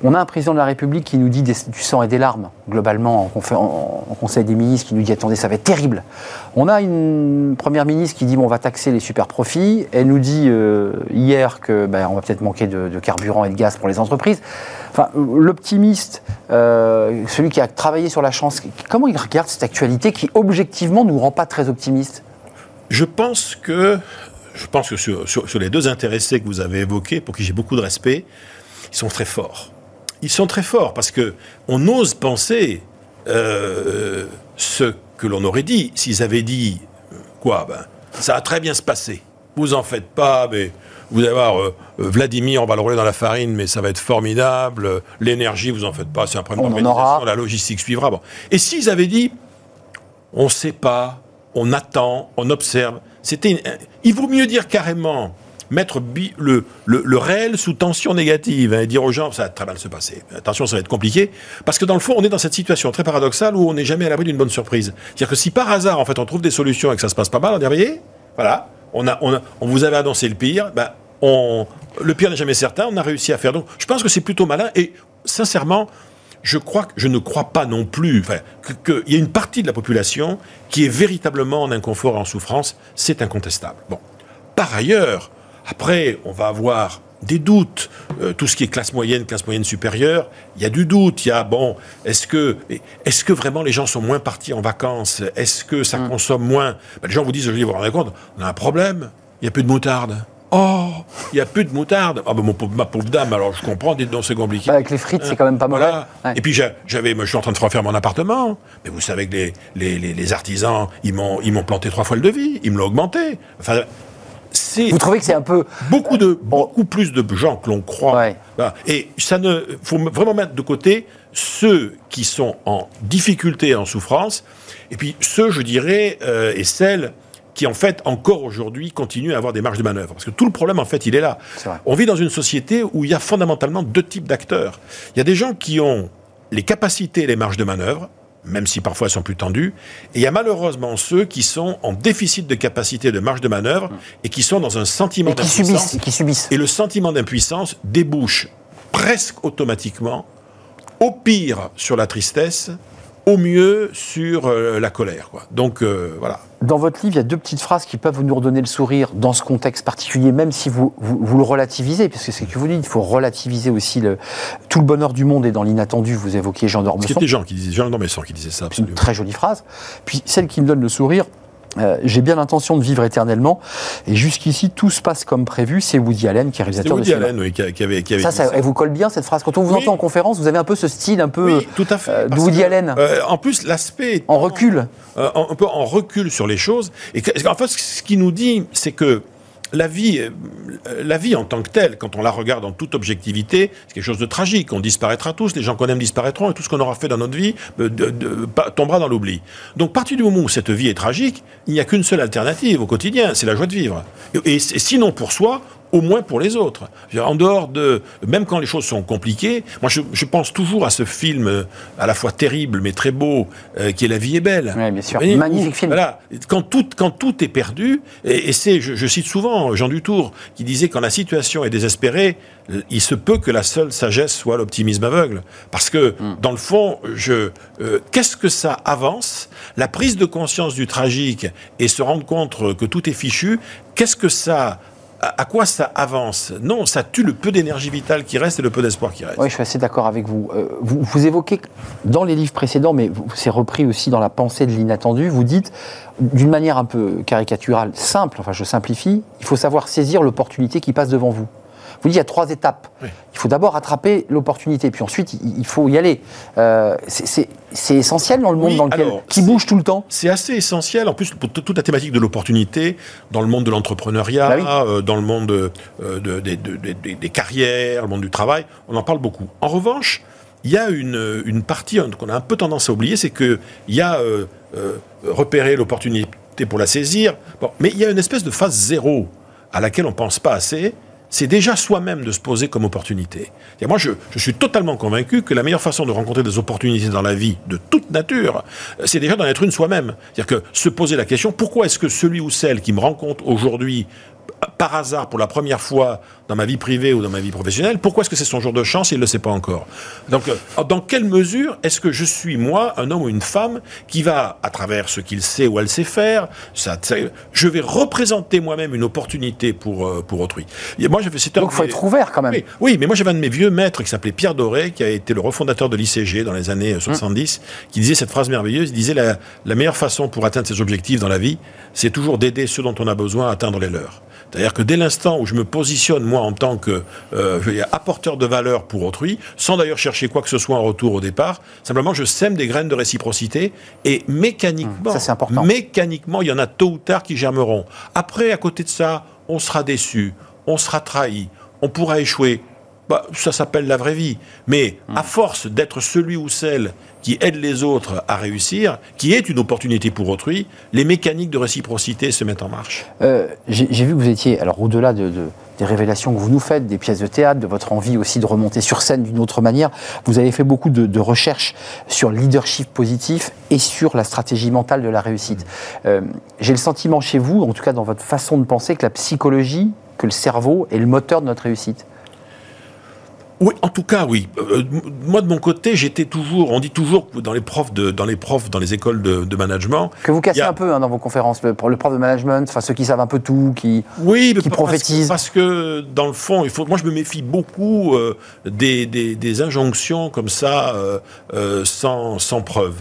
On a un président de la République qui nous dit du sang et des larmes, globalement, en, Conseil des ministres, qui nous dit attendez, ça va être terrible. On a une première ministre qui dit bon, on va taxer les super profits. Elle nous dit euh, hier que ben, on va peut-être manquer de, carburant et de gaz pour les entreprises. Enfin, l'optimiste, euh, celui qui a travaillé sur la chance, comment il regarde cette actualité qui objectivement nous rend pas très optimistes? Je pense que, je pense que sur- sur les deux intéressés que vous avez évoqués, pour qui j'ai beaucoup de respect, ils sont très forts. Ils sont très forts parce que on ose penser euh, ce que l'on aurait dit s'ils avaient dit euh, quoi ben, ça va très bien se passer. Vous en faites pas, mais vous allez voir euh, Vladimir, on va le rouler dans la farine, mais ça va être formidable. L'énergie, vous en faites pas, c'est un problème d'organisation, aura. la logistique suivra. Bon. Et s'ils avaient dit on ne sait pas, on attend, on observe. C'était, une- il vaut mieux dire carrément mettre le, le, réel sous tension négative hein, et dire aux gens ça va très mal se passer. Attention, ça va être compliqué parce que dans le fond, on est dans cette situation très paradoxale où on n'est jamais à l'abri d'une bonne surprise. C'est-à-dire que si par hasard en fait on trouve des solutions et que ça se passe pas mal, on dit voyez, voilà, on a, on vous avait annoncé le pire, ben, le pire n'est jamais certain, on a réussi à faire. Donc, je pense que c'est plutôt malin et sincèrement, je crois je ne crois pas non plus qu'il y a une partie de la population qui est véritablement en inconfort et en souffrance, c'est incontestable. Bon. Par ailleurs, après, on va avoir des doutes. Euh, tout ce qui est classe moyenne, classe moyenne supérieure, il y a du doute. Il y a, bon, est-ce que, est-ce que vraiment les gens sont moins partis en vacances? Est-ce que ça consomme moins? Ben, Les gens vous disent, je dis, vous vous rendez compte, on a un problème, il n'y a plus de moutarde. Oh, il n'y a plus de moutarde. Ah ben, mon pauvre- ma pauvre dame, alors je comprends, dites donc c'est compliqué. Avec les frites, c'est quand même pas. Voilà. Ouais. Et puis j'a- j'avais, je suis en train de refaire mon appartement. Mais vous savez que les, les, les, les artisans, ils m'ont, ils m'ont planté trois fois le devis. Ils me l'ont augmenté. Enfin, Vous trouvez que c'est un peu. beaucoup de beaucoup plus de gens que l'on croit. Ouais. Et ça ne faut vraiment mettre de côté ceux qui sont en difficulté, en souffrance, et puis ceux, je dirais, euh, et celles qui en fait encore aujourd'hui continuent à avoir des marges de manœuvre. Parce que tout le problème en fait il est là. On vit dans une société où il y a fondamentalement deux types d'acteurs. Il y a des gens qui ont les capacités et les marges de manœuvre, même si parfois elles sont plus tendues, et il y a malheureusement ceux qui sont en déficit de capacité de marge de manœuvre et qui sont dans un sentiment d'impuissance. subissent, qui subissent. Et le sentiment d'impuissance débouche presque automatiquement, au pire sur la tristesse, au mieux sur euh, la colère. Quoi. Donc euh, voilà. Dans votre livre, il y a deux petites phrases qui peuvent nous redonner le sourire dans ce contexte particulier, même si vous, vous, vous le relativisez, parce que c'est ce que vous dites, il faut relativiser aussi le, tout le bonheur du monde est dans l'inattendu. Vous évoquiez Jean d'Ormesson. C'était Jean qui disait, Jean Dormesson qui disait ça. C'est une absolument. très jolie phrase. Puis celle qui me donne le sourire, euh, j'ai bien l'intention de vivre éternellement. Et jusqu'ici, tout se passe comme prévu. C'est Woody Allen qui est réalisateur de Woody. Allen oui, qui, avait, qui avait Ça, ça, ça. elle vous colle bien cette phrase. Quand on vous Oui. entend en conférence, vous avez un peu ce style un peu Oui, tout à fait. euh, de Woody que, Allen. euh, en plus, l'aspect en recul. un peu en recul sur les choses. Et en fait, ce qui nous dit, c'est que la vie, euh, la vie en tant que telle, quand on la regarde en toute objectivité, c'est quelque chose de tragique. On disparaîtra tous, les gens qu'on aime disparaîtront, et tout ce qu'on aura fait dans notre vie euh, tombera dans l'oubli. Donc, partir du moment où cette vie est tragique, il n'y a qu'une seule alternative au quotidien, c'est la joie de vivre. Et sinon pour soi, au moins pour les autres. En dehors de, même quand les choses sont compliquées, moi je, je pense toujours à ce film euh, à la fois terrible mais très beau, euh, qui est La vie est belle. Oui, bien sûr. Magnifique où- film. Voilà, quand tout, quand tout est perdu, et, et c'est, je, je cite souvent Jean Dutour, qui disait quand la situation est désespérée, euh, il se peut que la seule sagesse soit l'optimisme aveugle. Parce que, Hmm. dans le fond, je, euh, qu'est-ce que ça avance? La prise de conscience du tragique et se rendre compte que tout est fichu, qu'est-ce que ça à quoi ça avance Non, ça tue le peu d'énergie vitale qui reste et le peu d'espoir qui reste. Oui, je suis assez d'accord avec vous. Euh, vous. Vous évoquez que dans les livres précédents, mais c'est repris aussi dans la pensée de l'inattendu, vous dites, d'une manière un peu caricaturale, simple, enfin je simplifie, il faut savoir saisir l'opportunité qui passe devant vous. Vous dites, il y a trois étapes. Oui. Il faut d'abord attraper l'opportunité, puis ensuite, il faut y aller. Euh, c'est- essentiel dans le monde Oui, dans lequel, alors, qui bouge tout le temps. C'est assez essentiel, en plus, pour toute la thématique de l'opportunité, dans le monde de l'entrepreneuriat, Bah oui. euh, dans le monde euh, de- des- de- des- des- des carrières, le monde du travail, on en parle beaucoup. En revanche, il y a une, une partie qu'on a un peu tendance à oublier, c'est qu'il y a repérer l'opportunité pour la saisir, bon, mais il y a une espèce de phase zéro à laquelle on ne pense pas assez, c'est déjà soi-même de se poser comme opportunité. Moi, je, je, suis totalement convaincu que la meilleure façon de rencontrer des opportunités dans la vie de toute nature, c'est déjà d'en être une soi-même. C'est-à-dire que se poser la question, pourquoi est-ce que celui ou celle qui me rencontre aujourd'hui par hasard pour la première fois dans ma vie privée ou dans ma vie professionnelle, pourquoi est-ce que c'est son jour de chance et il ne le sait pas encore? Donc, euh, dans quelle mesure est-ce que je suis, moi, un homme ou une femme qui va, à travers ce qu'il sait ou elle sait faire, ça, je vais représenter moi-même une opportunité pour, euh, pour autrui? Et moi, Donc, il faut être ouvert quand même. Oui, mais moi, j'avais un de mes vieux maîtres qui s'appelait Pierre Doré, qui a été le refondateur de l'ICG dans les années 70, hum. qui disait cette phrase merveilleuse, il disait la, la meilleure façon pour atteindre ses objectifs dans la vie, c'est toujours d'aider ceux dont on a besoin à atteindre les leurs. C'est-à-dire que dès l'instant où je me positionne, moi, en tant que euh, apporteur de valeur pour autrui, sans d'ailleurs chercher quoi que ce soit en retour au départ, simplement je sème des graines de réciprocité et mécaniquement, mmh, mécaniquement, il y en a tôt ou tard qui germeront. Après, à côté de ça, on sera déçu, on sera trahi, on pourra échouer. Bah, ça s'appelle la vraie vie. Mais mmh. à force d'être celui ou celle qui aide les autres à réussir, qui est une opportunité pour autrui, les mécaniques de réciprocité se mettent en marche. Euh, j'ai vu que vous étiez, alors au-delà de, des révélations que vous nous faites, des pièces de théâtre, de votre envie aussi de remonter sur scène d'une autre manière, vous avez fait beaucoup de, recherches sur le leadership positif et sur la stratégie mentale de la réussite. Euh, j'ai le sentiment chez vous, en tout cas dans votre façon de penser, que la psychologie, que le cerveau est le moteur de notre réussite. Oui, en tout cas, oui. Euh, moi, de mon côté, j'étais toujours, on dit toujours dans les profs, de, dans les profs, dans les écoles de, management. Que vous cassez un peu hein, dans vos conférences, pour le prof de management, enfin ceux qui savent un peu tout, qui, oui, qui prophétisent. Parce que, dans le fond, il faut, moi, je me méfie beaucoup euh, des, des, injonctions comme ça, euh, sans, sans preuve.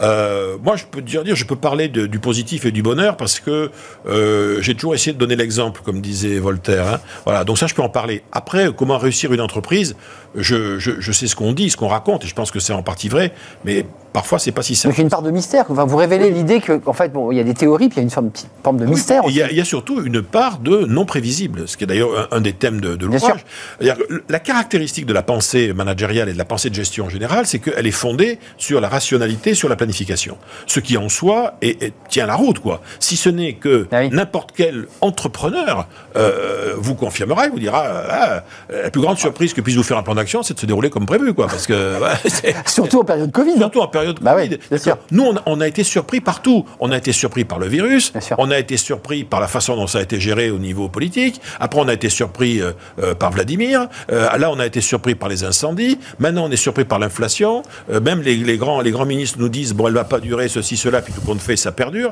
moi, je peux dire, dire, je peux parler du positif et du bonheur parce que j'ai toujours essayé de donner l'exemple, comme disait Voltaire. Hein. Voilà, donc ça, je peux en parler. Après, comment réussir une entreprise je, sais ce qu'on dit, ce qu'on raconte, et je pense que c'est en partie vrai, mais parfois c'est pas si simple. il y a une part de mystère. vous révélez l'idée qu'en fait, bon, il y a des théories, puis il y a une forme, forme de mystère. Il y, a, il y, a surtout une part de non prévisible, ce qui est d'ailleurs un, des thèmes de, de l'ouvrage. La caractéristique de la pensée managériale et de la pensée de gestion en général, c'est qu'elle est fondée sur la rationalité, sur la planification. Ce qui en soi est, tient la route, quoi. Si ce n'est que ah n'importe quel entrepreneur euh, vous confirmera, il vous dira ah, la plus grande surprise que puisse vous faire un plan d'action, c'est de se dérouler comme prévu, quoi. Parce que surtout en période Covid. Hein. Surtout en période bah Covid. Nous, on, a été surpris partout. On a été surpris par le virus. On a été surpris par la façon dont ça a été géré au niveau politique. Après, on a été surpris euh, euh, par Vladimir. Euh, là, on a été surpris par les incendies. Maintenant, on est surpris par l'inflation. même les, grands, les grands ministres nous disent bon, elle va pas durer ceci, cela, puis tout compte fait, ça perdure.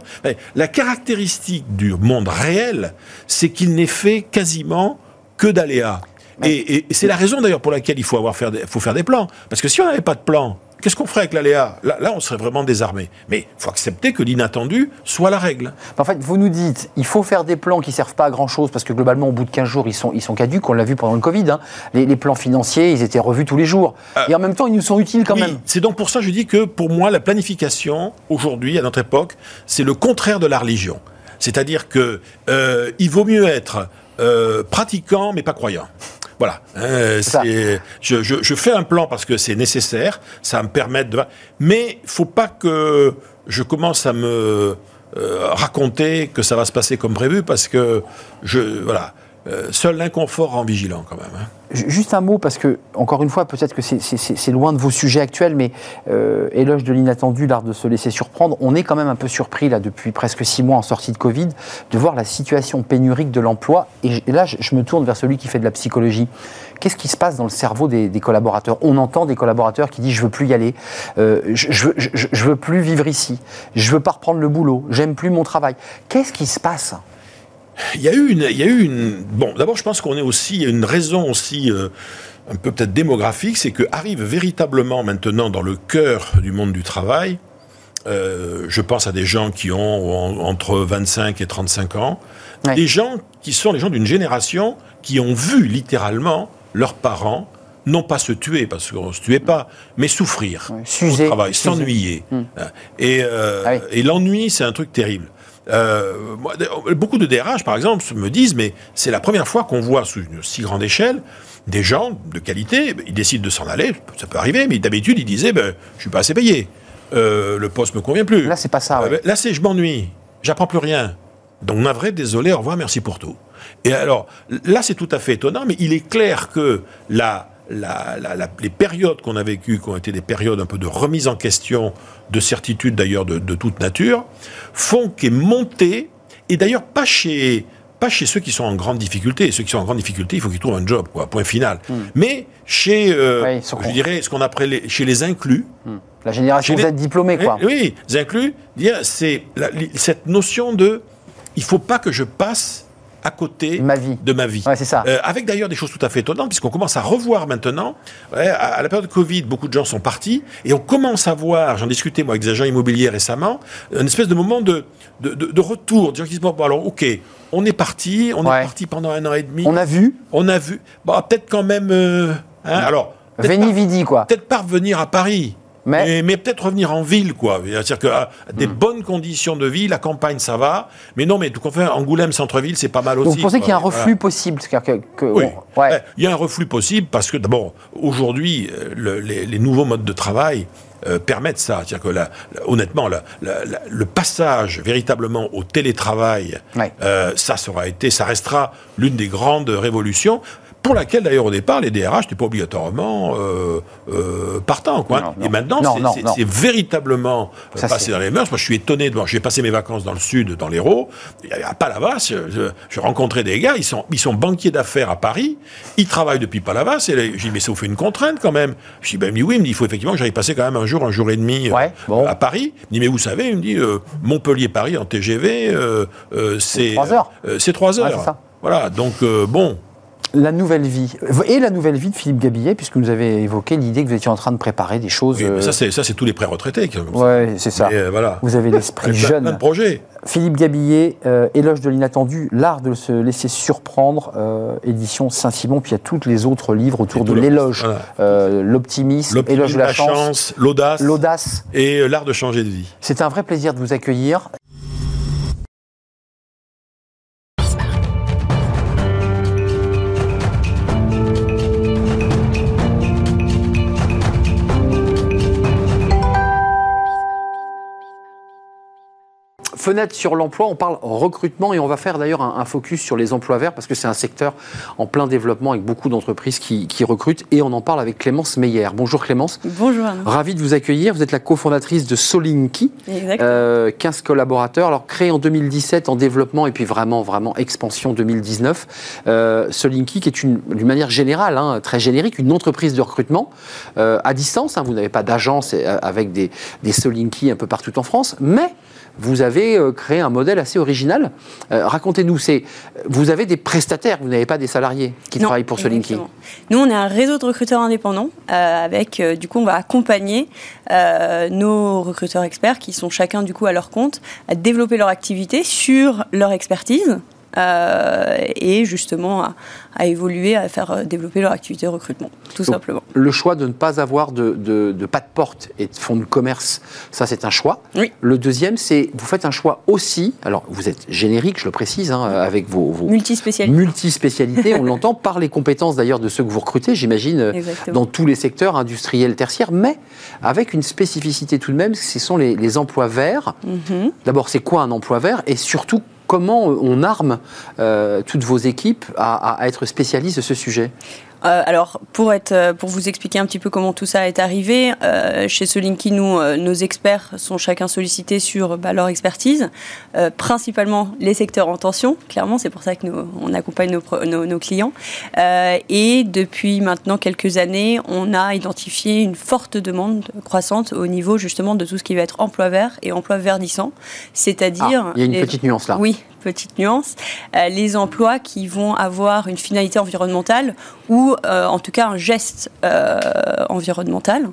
la caractéristique du monde réel, c'est qu'il n'est fait quasiment que d'aléas. Et, c'est la raison d'ailleurs pour laquelle il faut, avoir faire des, faut faire des plans. Parce que si on n'avait pas de plan, qu'est-ce qu'on ferait avec l'aléa? Là, là, on serait vraiment désarmé. Mais il faut accepter que l'inattendu soit la règle. En fait, vous nous dites, il faut faire des plans qui ne servent pas à grand-chose, parce que globalement, au bout de 15 jours, ils sont, ils sont caduques. On l'a vu pendant le Covid. Hein. Les, plans financiers, ils étaient revus tous les jours. Euh, et en même temps, ils nous sont utiles quand même. C'est donc pour ça que je dis que pour moi, la planification, aujourd'hui, à notre époque, c'est le contraire de la religion. C'est-à-dire qu'il euh, vaut mieux être euh, pratiquant mais pas croyant. Voilà. Euh, je, je, je, fais un plan parce que c'est nécessaire, ça me permet de. Mais faut pas que je commence à me euh, raconter que ça va se passer comme prévu parce que je voilà. Euh, seul l'inconfort rend vigilant quand même. Hein. Juste un mot, parce que, encore une fois, peut-être que c'est loin de vos sujets actuels, mais euh, éloge de l'inattendu, l'art de se laisser surprendre. On est quand même un peu surpris, là, depuis presque six mois en sortie de Covid, de voir la situation pénurique de l'emploi. Et, là, je, me tourne vers celui qui fait de la psychologie. Qu'est-ce qui se passe dans le cerveau des, collaborateurs? On entend des collaborateurs qui disent Je veux plus y aller, euh, je, je, veux plus vivre ici, je veux pas reprendre le boulot, j'aime plus mon travail. Qu'est-ce qui se passe? Il y a eu une, il y a eu une. Bon, d'abord, je pense qu'on est aussi, une raison aussi euh, un peu peut-être démographique, c'est que arrive véritablement maintenant dans le cœur du monde du travail. Euh, je pense à des gens qui ont entre 25 et 35 ans, des gens qui sont les gens d'une génération qui ont vu littéralement leurs parents non pas se tuer, parce qu'on ne se tuait pas, mais souffrir au travail, s'ennuyer. Hmm. Et, euh, ah et l'ennui, c'est un truc terrible. Euh, beaucoup de DRH, par exemple, me disent, mais c'est la première fois qu'on voit sous une si grande échelle des gens de qualité, ils décident de s'en aller, ça peut arriver, mais d'habitude, ils disaient, ben, je suis pas assez payé, euh, le poste me convient plus. Là, c'est pas ça. Euh, ouais. Là, c'est je m'ennuie, j'apprends plus rien. Donc, navré, désolé, au revoir, merci pour tout. Et alors, là, c'est tout à fait étonnant, mais il est clair que la, la- la- la- les périodes qu'on a vécues, qui ont été des périodes un peu de remise en question, de certitude d'ailleurs de, de toute nature, font qu'est monté, et d'ailleurs pas chez, pas chez ceux qui sont en grande difficulté. Ceux qui sont en grande difficulté, il faut qu'ils trouvent un job, quoi, point final. Mais chez, euh, Oui, je dirais, ce qu'on appelle les- chez les inclus, La génération Z diplômée, quoi. eh Oui, les inclus, c'est cette notion de il faut pas que je passe à côté Ma vie. de ma vie. Ouais, c'est ça. Euh, avec d'ailleurs des choses tout à fait étonnantes, puisqu'on commence à revoir maintenant, ouais, à, à la période de Covid, beaucoup de gens sont partis, et on commence à voir, j'en discutais moi avec des agents immobiliers récemment, une espèce de moment de, de, de- de retour, des gens qui disent, bon, bon, alors ok, on est parti, on Ouais. est parti pendant un an et demi, On a vu on a vu, bon, peut-être quand même, euh, hein, alors, peut-être Veni Vidi, quoi. peut-être pas revenir à Paris. Mais- Mais, mais peut-être revenir en ville, quoi. C'est-à-dire que ah, des bonnes conditions de vie, la campagne, ça va. Mais non, mais tout compte fait, Angoulême, centre-ville, c'est pas mal aussi. Donc vous pensez qu'il y a un Voilà. reflux possible c'est-à-dire que, que- Oui. on- ouais. Ouais, Il y a un reflux possible parce que d'abord, aujourd'hui, euh, le- les, les nouveaux modes de travail euh, permettent ça. C'est-à-dire que la- la- honnêtement, la- le passage véritablement au télétravail, Ouais. euh, ça, aura été, ça restera l'une des grandes révolutions. Pour laquelle d'ailleurs au départ les DRH n'étaient pas obligatoirement euh, euh, partants quoi. Non, non. Et maintenant Non, c'est- véritablement euh, Ça, passé dans les mœurs. Moi je suis étonné de voir. J'ai passé mes vacances dans le sud, dans l'Hérault. Il n'y pas Palavas. Je, je, je rencontrais des gars. Ils sont ils sont banquiers d'affaires à Paris. Ils travaillent depuis Palavas. Et j'ai dit mais ça vous fait une contrainte quand même. Je dis ben dit, oui. Il me dit il faut effectivement que j'aille passer quand même un jour un jour et demi euh, Ouais, bon. à Paris. Il me dit mais vous savez il me dit euh, Montpellier Paris en TGV c'est trois heures. c'est trois Ouais, heures. c'est ça. Voilà donc bon. La nouvelle vie. Et la nouvelle vie de Philippe Gabillet, puisque vous avez évoqué l'idée que vous étiez en train de préparer des choses. Oui, mais euh, ça c'est ça c'est tous les pré-retraités ça. Ouais, c'est ça. Mais, euh, voilà. Vous avez l'esprit jeune. Plein de projets. Philippe Gabillet, euh, Éloge de l'inattendu, l'art de se laisser surprendre, euh, édition Saint-Simon, puis il y a tous les autres livres autour de l'éloge, voilà. l'optimisme, L'optimisme, éloge de la, chance, l'audace l'audace. et l'art de changer de vie. C'est un vrai plaisir de vous accueillir. Fenêtre sur l'emploi, on parle recrutement et on va faire d'ailleurs un, un focus sur les emplois verts parce que c'est un secteur en plein développement avec beaucoup d'entreprises qui, qui recrutent et on en parle avec Clémence Meyer. Bonjour Clémence, Bonjour ravi de vous accueillir. Vous êtes la cofondatrice de Solinki. Exact. Euh, 15 collaborateurs, alors créé en 2017 en développement et puis vraiment, vraiment expansion 2019. Euh, Solinki, qui est une, d'une manière générale, hein, très générique, une entreprise de recrutement euh, à distance. hein. vous n'avez pas d'agence euh, avec des, des Solinki un peu partout en France, mais vous avez euh, créé un modèle assez original. Euh, Racontez-nous, c'est, vous avez des prestataires, vous n'avez pas des salariés qui Non, travaillent pour Solinki. exactement. Nous, on est un réseau de recruteurs indépendants euh, avec, euh, du coup, on va accompagner nos recruteurs experts qui sont chacun, du coup, à leur compte, à développer leur activité sur leur expertise. Euh, et justement à, à évoluer, à faire euh, développer leur activité de recrutement, tout Donc, simplement. Le choix de ne pas avoir de, de, de pas de porte et de fonds de commerce, ça c'est un choix. Oui. Le deuxième, c'est vous faites un choix aussi. Alors vous êtes générique, je le précise, hein, avec vos, vos Multispécialité. multispécialités. on l'entend par les compétences d'ailleurs de ceux que vous recrutez, j'imagine, euh, dans tous les secteurs industriels, tertiaires, mais avec une spécificité tout de même. Ce sont les, les emplois verts. Mhm. D'abord, c'est quoi un emploi vert? Et surtout comment on arme euh, toutes vos équipes à, à- être spécialistes de ce sujet? Euh, alors, pour, être, euh, pour vous expliquer un petit peu comment tout ça est arrivé, euh, chez Solinki, nous, euh, nos experts sont chacun sollicités sur bah, leur expertise, principalement les secteurs en tension. Clairement, c'est pour ça que nous, on accompagne nos, pro- nos, nos clients. Et depuis maintenant quelques années, on a identifié une forte demande croissante au niveau justement de tout ce qui va être emploi vert et emploi verdissant, c'est-à-dire Ah, Il y a une les- petite nuance là. oui, petite nuance. Euh, les emplois qui vont avoir une finalité environnementale ou euh, en tout cas un geste euh, environnemental.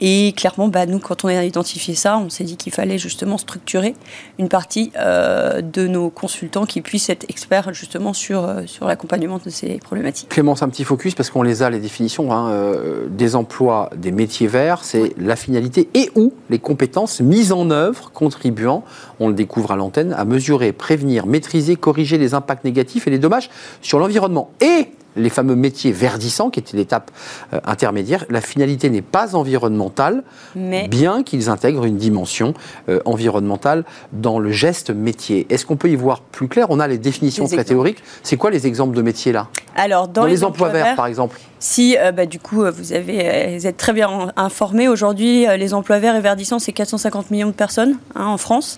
Et clairement, bah, nous, quand on a identifié ça, on s'est dit qu'il fallait justement structurer une partie euh, de nos consultants qui puissent être experts justement sur, euh, sur l'accompagnement de ces problématiques. Clémence, un petit focus parce qu'on les a les définitions hein, euh, des emplois, des métiers verts, c'est la finalité et ou les compétences mises en œuvre contribuant, on le découvre à l'antenne, à mesurer, prévenir, maîtriser, corriger les impacts négatifs et les dommages sur l'environnement et les fameux métiers verdissants, qui étaient l'étape euh, intermédiaire. La finalité n'est pas environnementale, Mais- bien qu'ils intègrent une dimension euh, environnementale dans le geste métier. Est-ce qu'on peut y voir plus clair? On a les définitions très exemples. théoriques. C'est quoi les exemples de métiers là? Alors, dans, Dans, les, emplois verts, par exemple. Si, euh, bah, du coup, euh, euh, vous êtes très bien en- informés. Aujourd'hui, les emplois verts et verdissants, c'est 450 millions de personnes hein, en France.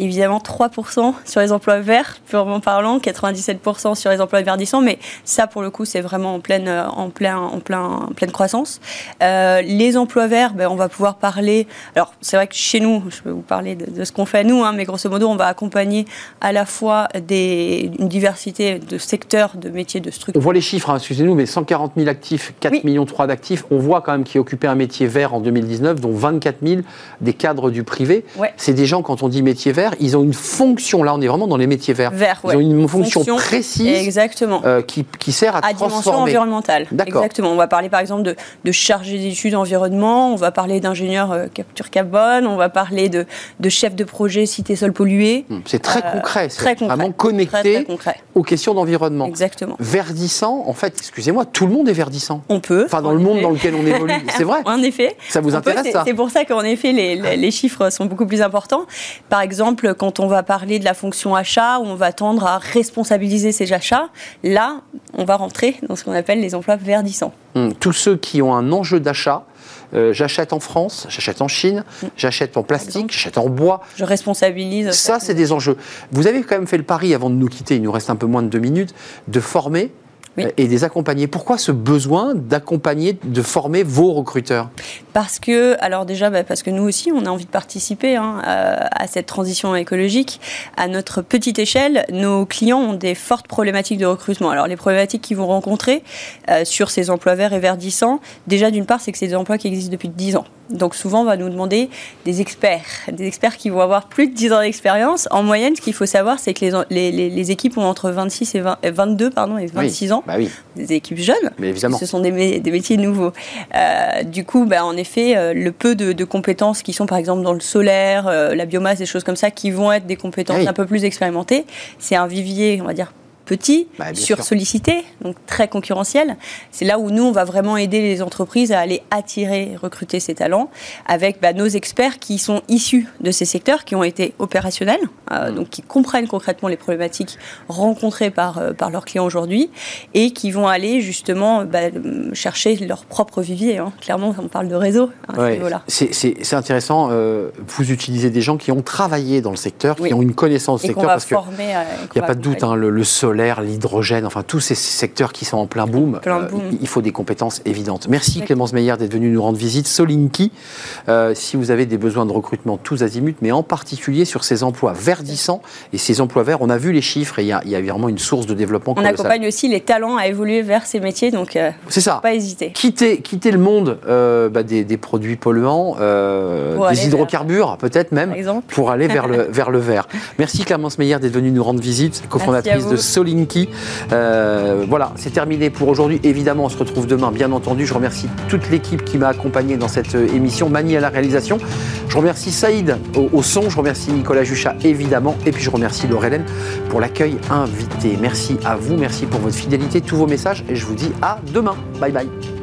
Évidemment, 3% sur les emplois verts, purement parlant, 97% sur les emplois verdissants. Mais ça, pour le coup, c'est vraiment en pleine, croissance. Les emplois verts, ben, on va pouvoir parler. Alors, c'est vrai que chez nous, je vais vous parler de, ce qu'on fait nous, hein, mais grosso modo, on va accompagner à la fois une diversité de secteurs, de métiers, de On structures. voit les chiffres, hein, excusez-nous, mais 140 000 actifs, 4 Oui. millions 3 d'actifs. On voit quand même qui occupaient un métier vert en 2019, dont 24 000 des cadres du privé. Ouais. C'est des gens, quand on dit métier vert, ils ont une fonction. Là, on est vraiment dans les métiers verts. Vert, Ils ouais. ont une fonction, Fonction, précise Exactement. euh, qui, qui sert à, à dimension environnementale. D'accord. Exactement. On va parler par exemple de, de chargé d'études environnement, on va parler d'ingénieur euh, capture carbone, on va parler de, de chef de projet cité sol pollué. C'est très Euh, concret, c'est très concret. vraiment Très, connecté très aux questions d'environnement. Exactement. Verdissant, en fait, excusez-moi, tout le monde est verdissant. On peut. Enfin, dans en le monde dans lequel on évolue, c'est vrai. En effet. Ça vous peut, intéresse ça C'est pour ça qu'en effet, les, les- les chiffres sont beaucoup plus importants. Par exemple, quand on va parler de la fonction achat, où on va tendre à responsabiliser ses achats, là, on va rentrer dans ce qu'on appelle les emplois verdissants. Hum, Tous ceux qui ont un enjeu d'achat, euh, j'achète en France, j'achète en Chine, j'achète en plastique, j'achète en bois. Je responsabilise. Ça, c'est des enjeux. Vous avez quand même fait le pari, avant de nous quitter, il nous reste un peu moins de deux minutes, de former Oui. et des accompagner. Pourquoi ce besoin d'accompagner, de former vos recruteurs? Parce que, alors déjà, bah, parce que nous aussi, on a envie de participer hein, à, à cette transition écologique. À notre petite échelle, nos clients ont des fortes problématiques de recrutement. Alors, les problématiques qu'ils vont rencontrer euh, sur ces emplois verts et verdissants, déjà, d'une part, c'est que c'est des emplois qui existent depuis 10 ans. Donc, souvent, on va nous demander des experts, des experts qui vont avoir plus de 10 ans d'expérience. En moyenne, ce qu'il faut savoir, c'est que les, les, les- les équipes ont entre 26 et 20 euh, 22 pardon, et 26 Oui. ans, Bah oui, des équipes jeunes. mais évidemment. Ce sont des, mé- des métiers nouveaux. Euh, du coup, bah, en effet, euh, le peu de, de compétences qui sont par exemple dans le solaire, euh, la biomasse, des choses comme ça, qui vont être des compétences Oui. un peu plus expérimentées, c'est un vivier, on va dire, petit, Bah, donc très concurrentiel. C'est là où nous, on va vraiment aider les entreprises à aller attirer, recruter ces talents avec bah, nos experts qui sont issus de ces secteurs, qui ont été opérationnels, Mmh. euh, donc qui comprennent concrètement les problématiques rencontrées par, euh, par leurs clients aujourd'hui et qui vont aller justement bah, chercher leur propre vivier. hein. Clairement, on parle de réseau à ce niveau-là. c'est- intéressant. euh, vous utilisez des gens qui ont travaillé dans le secteur, Oui. qui ont une connaissance du secteur, va parce que former. euh, Il n'y a pas de doute, hein, le, le solaire, l'hydrogène, enfin tous ces secteurs qui sont en plein boom, Plein euh, boom. il- faut des compétences évidentes. Merci. Clémence Meyer d'être venue nous rendre visite. Solinki, euh, si vous avez des besoins de recrutement tous azimuts, mais en particulier sur ces emplois verdissants et ces emplois verts, on a vu les chiffres et il y a, il y a vraiment une source de développement On accompagne aussi les talents à évoluer vers ces métiers, donc euh, C'est ça. pas hésiter. Quitter, quitter le monde euh, bah, des, des produits polluants, des vers- hydrocarbures peut-être même, pour aller vers le, vers le vert. Merci Clémence Meyer d'être venue nous rendre visite, cofondatrice de Solinki. Euh, voilà, c'est terminé pour aujourd'hui. Évidemment, on se retrouve demain, bien entendu. Je remercie toute l'équipe qui m'a accompagné dans cette euh, émission, Mani à la réalisation. Je remercie Saïd au, au son, je remercie Nicolas Juchat évidemment, et puis je remercie Laurelène pour l'accueil invité. Merci à vous, merci pour votre fidélité, tous vos messages, et je vous dis à demain. Bye bye.